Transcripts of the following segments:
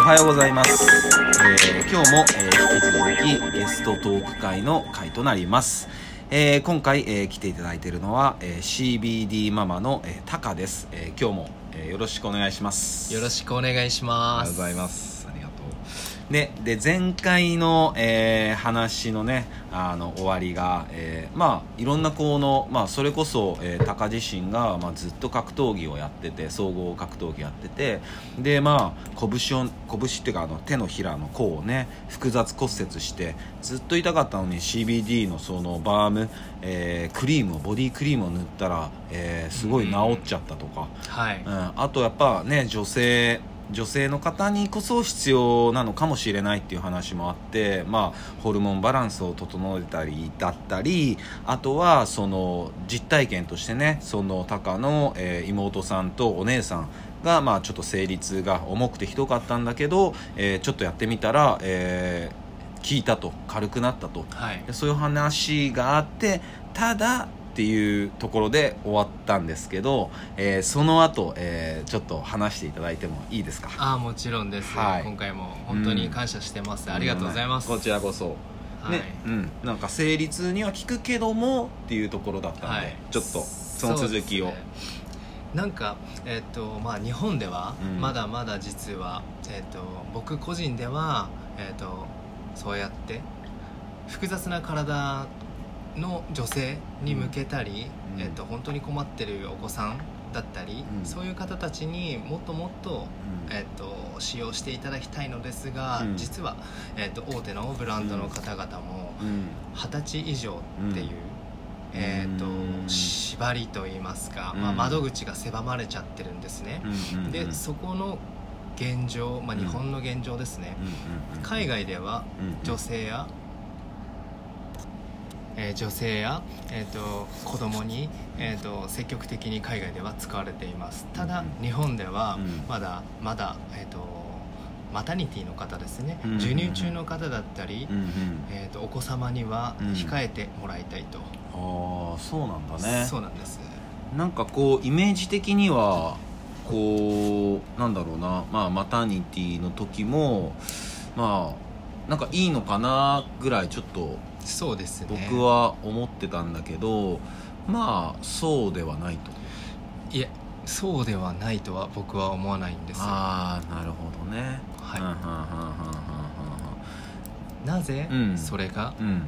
おはようございます、えー今日も、えー引き続きゲストトーク会の会となります、えー今回、えー来ていただいているのは、えー CBD ママの、えータカです、えー今日も、えーよろしくお願いします。よろしくお願いしあます。りがとうございますでで前回の、えー話のねあの終わりが、えーまあいろんなこの、まあ、それこそ、えー、タカ自身が、まあ、ずっと格闘技をやってて総合格闘技やっててでまあ拳を拳っていうかあの手のひらの甲をね複雑骨折してずっと痛かったのに CBD のそのバーム、えークリームをボディクリームを塗ったら、えーすごい治っちゃったとか、はい、うん、あとやっぱね女性女性の方にこそ必要なのかもしれないっていう話もあって、まあ、ホルモンバランスを整えたりだったりあとはその実体験としてねそのタカの、えー妹さんとお姉さんが、まあ、ちょっと生理痛が重くてひどかったんだけど、えーちょっとやってみたら、えー効いたと軽くなったと。はい。でそういう話があってただっていうところで終わったんですけど、えーその後、えーちょっと話していただいてもいいですか？ああもちろんです、はい。今回も本当に感謝してます、ありがとうございます。こちらこそ、はい。ねうん、なんか生理痛には効くけどもっていうところだったので、はい。ちょっとその続きを。ね。なんかえっ、とまあ日本ではうん。まだまだ実は、えっ、と僕個人ではえっ、とそうやって複雑な体の女性に向けたり、うん。えっと本当に困ってるお子さんだったり、うん。そういう方たちにもっともっとうん。えっと使用していただきたいのですが、うん。実は、えっと大手のブランドの方々もうん。二十歳以上っていう、うん。えっとうん。縛りといいますか、まあ、うん窓口が狭まれちゃってるんですね、でそこの現状、まあ、うん。日本の現状ですね、海外ではうん。女性や、えー女性や、えー、と子供に、えー、と積極的に海外では使われています。ただ、うん。日本ではうん。まだまだ、えー、とマタニティの方ですね、うん授乳中の方だったり、うんうん。えー、とお子様にはうん。控えてもらいたいと、ああそうなんだね。そうなんです。なんかこうイメージ的にはこうなんだろうな。まあマタニティの時もまあなんかいいのかなぐらいちょっとそうですね。僕は思ってたんだけどまあそうではないと。いえそうではないとは僕は思わないんですああなるほどね。はい。なぜうんそれが、うんうん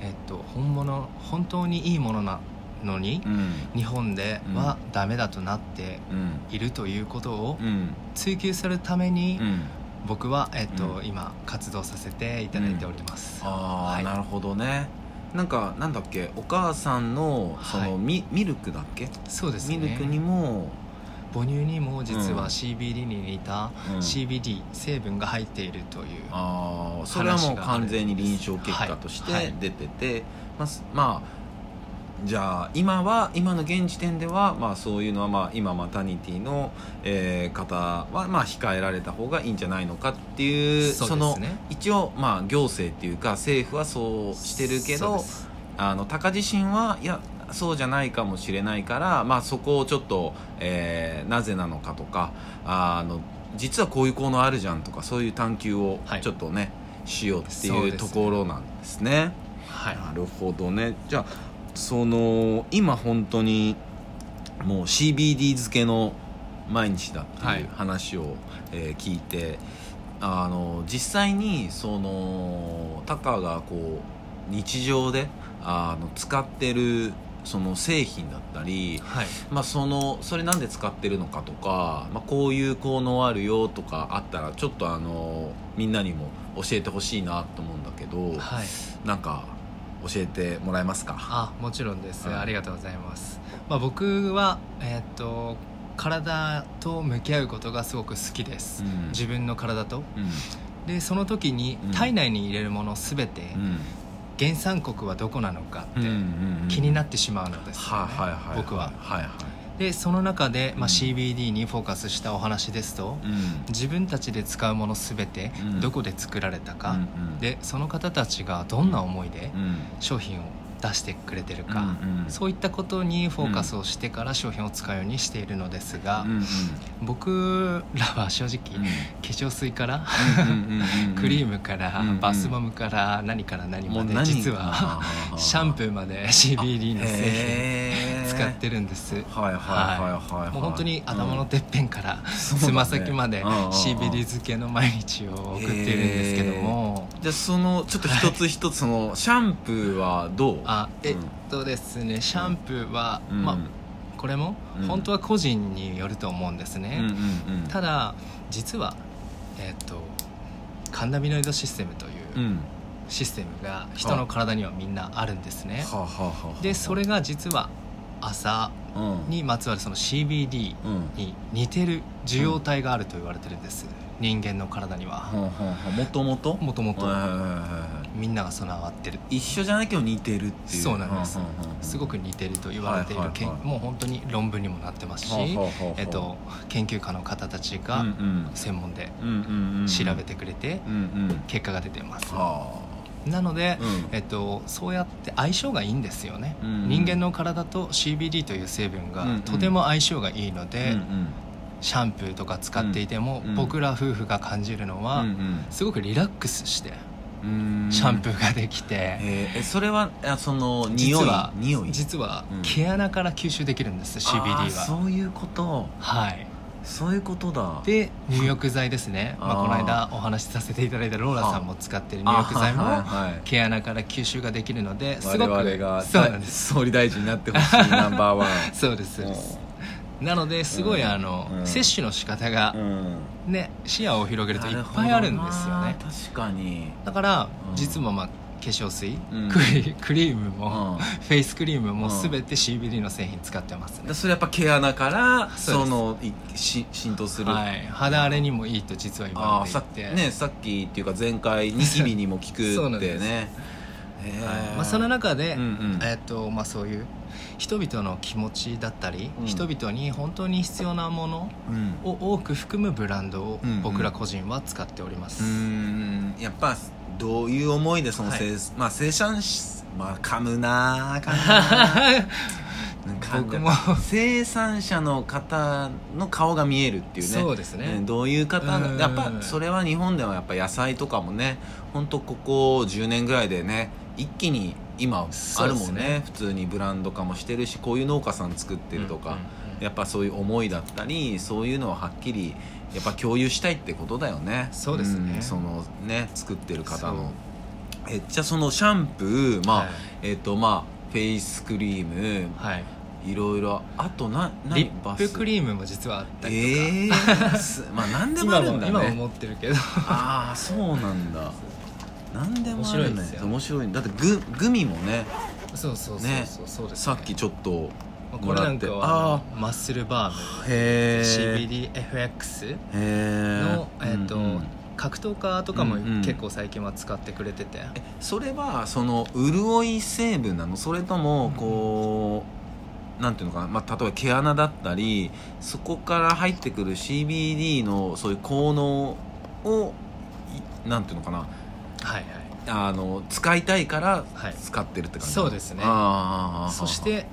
えっと、本物本当にいいものなのに、うん日本ではダメだとなってうんいるということをうん追求するために、うん僕は、えっとうん。今活動させていただいております、ああ、はい。なるほどね。なんかなんだっけお母さんのその、はいミミルクだっけ？そうですね。ミルクにも、母乳にも実うん。は CBD に似たうん。CBD 成分が入っているというああそれはもう完全に臨床結果として出てて、まあすまあじゃあ今は今の現時点では、まあ、そういうのは、まあ、今マタニティの、えー方は、まあ、控えられた方がいいんじゃないのかっていうね。の一応、まあ、行政っていうか政府はそうしてるけどあの高自身はいやそうじゃないかもしれないから、まあ、そこをちょっと、えーなぜなのかとかあの実はこういう効能あるじゃんとかそういう探求をはい。ちょっとね、しようっていうところなんですね。はい。なるほどね。じゃあその今本当にもう CBD 漬けの毎日だってはい。いう話を、えー聞いてあの実際にそのタカがこう日常であの使ってるその製品だったり、はい。まあ、そのそれなんで使ってるのかとか、まあ、こういう効能あるよとかあったらちょっとあのみんなにも教えてほしいなと思うんだけど、はい。なんか教えてもらえますか？あもちろんです、はいありがとうございます、まあ、僕はえーっと体と向き合うことがすごく好きです、うん。自分の体と。うん。でその時にうん。体内に入れるもの全てうん。原産国はどこなのかってうんうん気になってしまうのですよね、僕は。はいはいでその中で、まあ、うん。CBD にフォーカスしたお話ですと、うん。自分たちで使うもの全てうん。どこで作られたか、うんうん。でその方たちがどんな思いでうん。商品を出してくれてるか、うんうん。そういったことにフォーカスをしてから商品を使うようにしているのですが、うんうん。僕らは正直、うん。化粧水から、クリームから、うんうん。バスボムから何から何まで実はシャンプーまで CBD の製品使ってるんです。はいはいはいはいはい。もう本当に頭のてっぺんからつま先までうんうんうん。CBD 漬けの毎日を送っているんですけども。じゃあそのちょっと一つ一つそのシャンプーはどう？あえっとですね。シャンプーは、うん。まあこれもうん。本当は個人によると思うんですね、うんうんうん。ただ実はえっとカンナビノイドシステムといううん。システムが人の体にはみんなあるんですね。でそれが実は朝うん。にまつわるその CBD うん。に似てる受容体があると言われてるんです。人間の体には。もともともともとみんなが備わってる。一緒じゃなきゃ似てるっていう。そうなんです。すごく似てると言われているけんもう本当に論文にもなってますしえっと研究家の方たちうんがうん専門で調べてくれて結果が出てますはなのであうん。えっと、そうやって相性がいいんですよね、うん。人間の体と CBD という成分がうんうん。とても相性がいいので、うんシャンプーとか使っていても、うん僕ら夫婦が感じるのは、うんすごくリラックスしてうん。シャンプーができて、えーえそれはあその匂い？実は匂い？実はうん。毛穴から吸収できるんです、あ CBD ーは。そういうこと。はいそういうことだ。で入浴剤ですね、まあ、この間お話しさせていただいたローラさんも使ってる入浴剤あも毛穴から吸収ができるのです我ごく々がそうなんです。総理大臣になってほしいナンバーワン。そうですそうです。なのですごい、うんあの、うん。摂取の仕方がうん。ね視野を広げるといっぱいあるんですよね。確かに。だから、うん。実はまあ化粧水、うん。クリクリームも、うん。フェイスクリームもうん。全て CBD の製品使ってますね。で、それやっぱ毛穴からそうです。そのいし浸透する。はい、肌荒れにもいいと実は言わあれていて。ねさっきっていうか前回ニキビにも効く そうなんです。ってねまあ、その中で、うんうん。えっとまあ、そういう人々の気持ちだったり、うん。人々に本当に必要なものうん。を多く含むブランドをうんうん。僕ら個人は使っております、うーんやっぱどういう思いでそのはい。生,、まあ生産しまあ噛むなあ噛むなあ 僕も。生産者の方の顔が見えるっていうね。そうですね。ねどういう方やっぱそれは日本ではやっぱ野菜とかもね本当ここ10年ぐらいでね一気に今あるもんねね。普通にブランド化もしてるしこういう農家さん作ってるとか、やっぱそういう思いだったりそういうのをはっきりやっぱ共有したいってことだよね。そうですね。んそのね作ってる方の。えじゃあそのシャンプーまあ、はい。えっ、とまあフェイスクリームはい。いろいろあとな何リップクーリームも実はあったりえとか、えー、すまあ何でもあ今るんだね。も今も持ってるけど。ああそうなんだ 何でもあるね。面白いですよ。面白い。だってググミもねそうそうそうねそう。そうです、さっきちょっとこれなんかはああのマッスルバームへえ CBDFX へえの、えっと格闘家とかもうんうん。結構最近は使ってくれてて、えそれはその潤い成分なの？それともこう、なんていうのかな、まあ、例えば毛穴だったりそこから入ってくる CBD のそういう効能をいなんていうのかな？はいはい。あの使いたいからはい。使ってるって感じ、そうですね。そして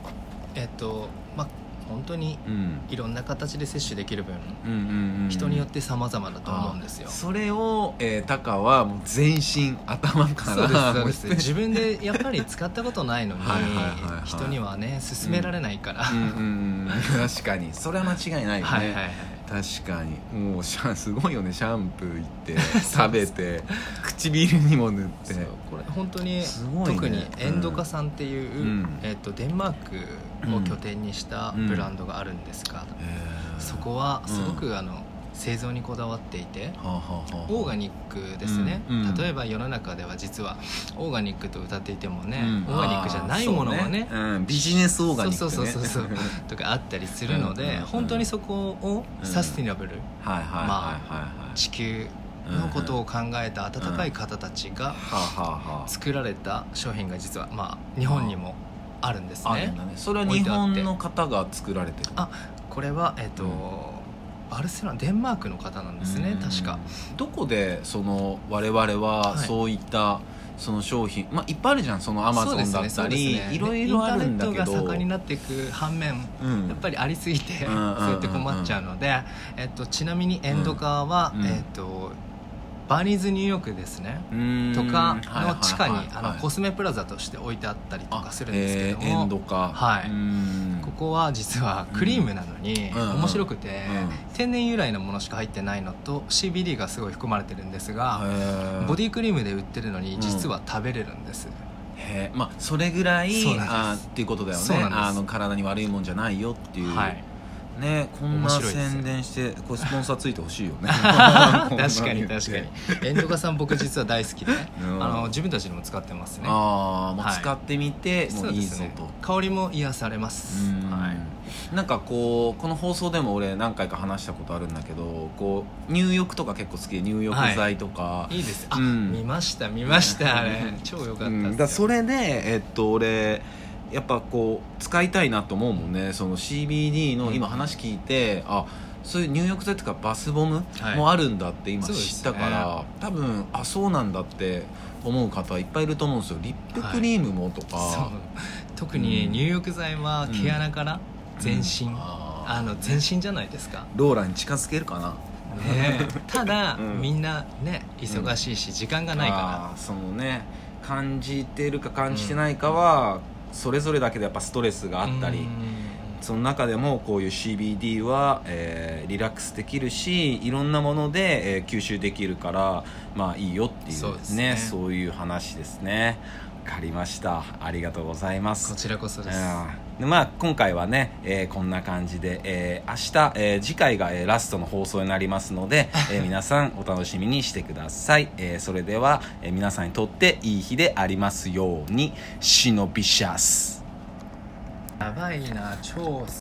えっとまあ本当にうん。いろんな形で摂取できる分うん人によって様々だと思うんですよ。あそれを、えー、タカはもう全身頭からそうですそうです。自分でやっぱり使ったことないのにはいはいはいはい。人にはね勧められないから、うん。確かに。それは間違いないよね、はいはいはい確かに。もうシャンすごいよねシャンプー行って 食べて唇にも塗って。これ本当にすごいね。特にエンドカさんっていう、うん。えっとデンマークを拠点にしたうん。ブランドがあるんですが、へー。そこはすごうくあの製造にこだわっていて、オーガニックですね、うんうん。例えば世の中では実はオーガニックと歌っていてもね、うん。オーガニックじゃないものがねあーそううん、ビジネスオーガニック、ね、そうそうそうそうとかあったりするので、うんうんうん。本当にそこをサスティナブル、地球のことを考えた温かい方たちが作られた商品が実は、まあ、日本にもあるんですね。ね。それは日本の方が作られてる。あこれは、えっとうんバルセロナデンマークの方なんですねうん。確か。どこでその我々ははい。そういったその商品まあいっぱいあるじゃんそのアマゾンだったり、そうですねいろいろあるんだけど。インターネットが盛んになっていく反面、うん。やっぱりありすぎて、うんうんうんうん。そうやって困っちゃうので、えっと、ちなみにエンドカーは、うん。えっと、バーニーズニューヨークですね。とかの地下にはい。はいはい。あのコスメプラザとして置いてあったりとかするんですけどあえーエンドも、か。はい。ここは実はクリームなのにうん。面白くて、うん。天然由来のものしか入ってないのと CBD がすごい含まれてるんですが、ボディクリームで売ってるのに実は食べれるんです、まあそれぐらいそうなんです。あーっていうことだよね。あの体に悪いもんじゃないよっていう、はいねこんな宣伝してこれスポンサーついてほしいよね。確かに確かに。エンドガさん僕実は大好きで、うん。あの自分たちでも使ってますね。ああもうはい。使ってみて、もういいぞそうですね。と。香りも癒されます。うん。はい。なんかこうこの放送でも俺何回か話したことあるんだけどこう入浴とか結構好きで入浴剤とか、い。いです。あ、うん。見ました見ましたあれ。超良かったうん。だそれでえっと俺やっぱこう使いたいなと思うもんね。その CBD のうん。今話聞いて、あそういう入浴剤とかバスボムはい。もあるんだって今知ったから、多分あそうなんだって思う方いっぱいいると思うんですよ。リップクリームもとか、そう。特に入浴剤は毛穴から？全身、あー。あの全身じゃないですか、ローラに近づけるかな？ねえ。ただ、うん。みんなね忙しいし時間がないかあーそのね。感じてるか感じてないかは、それぞれだけでやっぱストレスがあったり、その中でもこういう CBD は、えーリラックスできるしいろんなもので、えー吸収できるからまあいいよっていうそうですね。ねそういう話ですね。わかりました。ありがとうございます。こちらこそです。うんでまあ、今回はね、えーこんな感じで、えー明日、えー次回が、えーラストの放送になりますので、えー皆さんお楽しみにしてください、えーそれでは、えー皆さんにとっていい日でありますようにシノビシャスやばいな超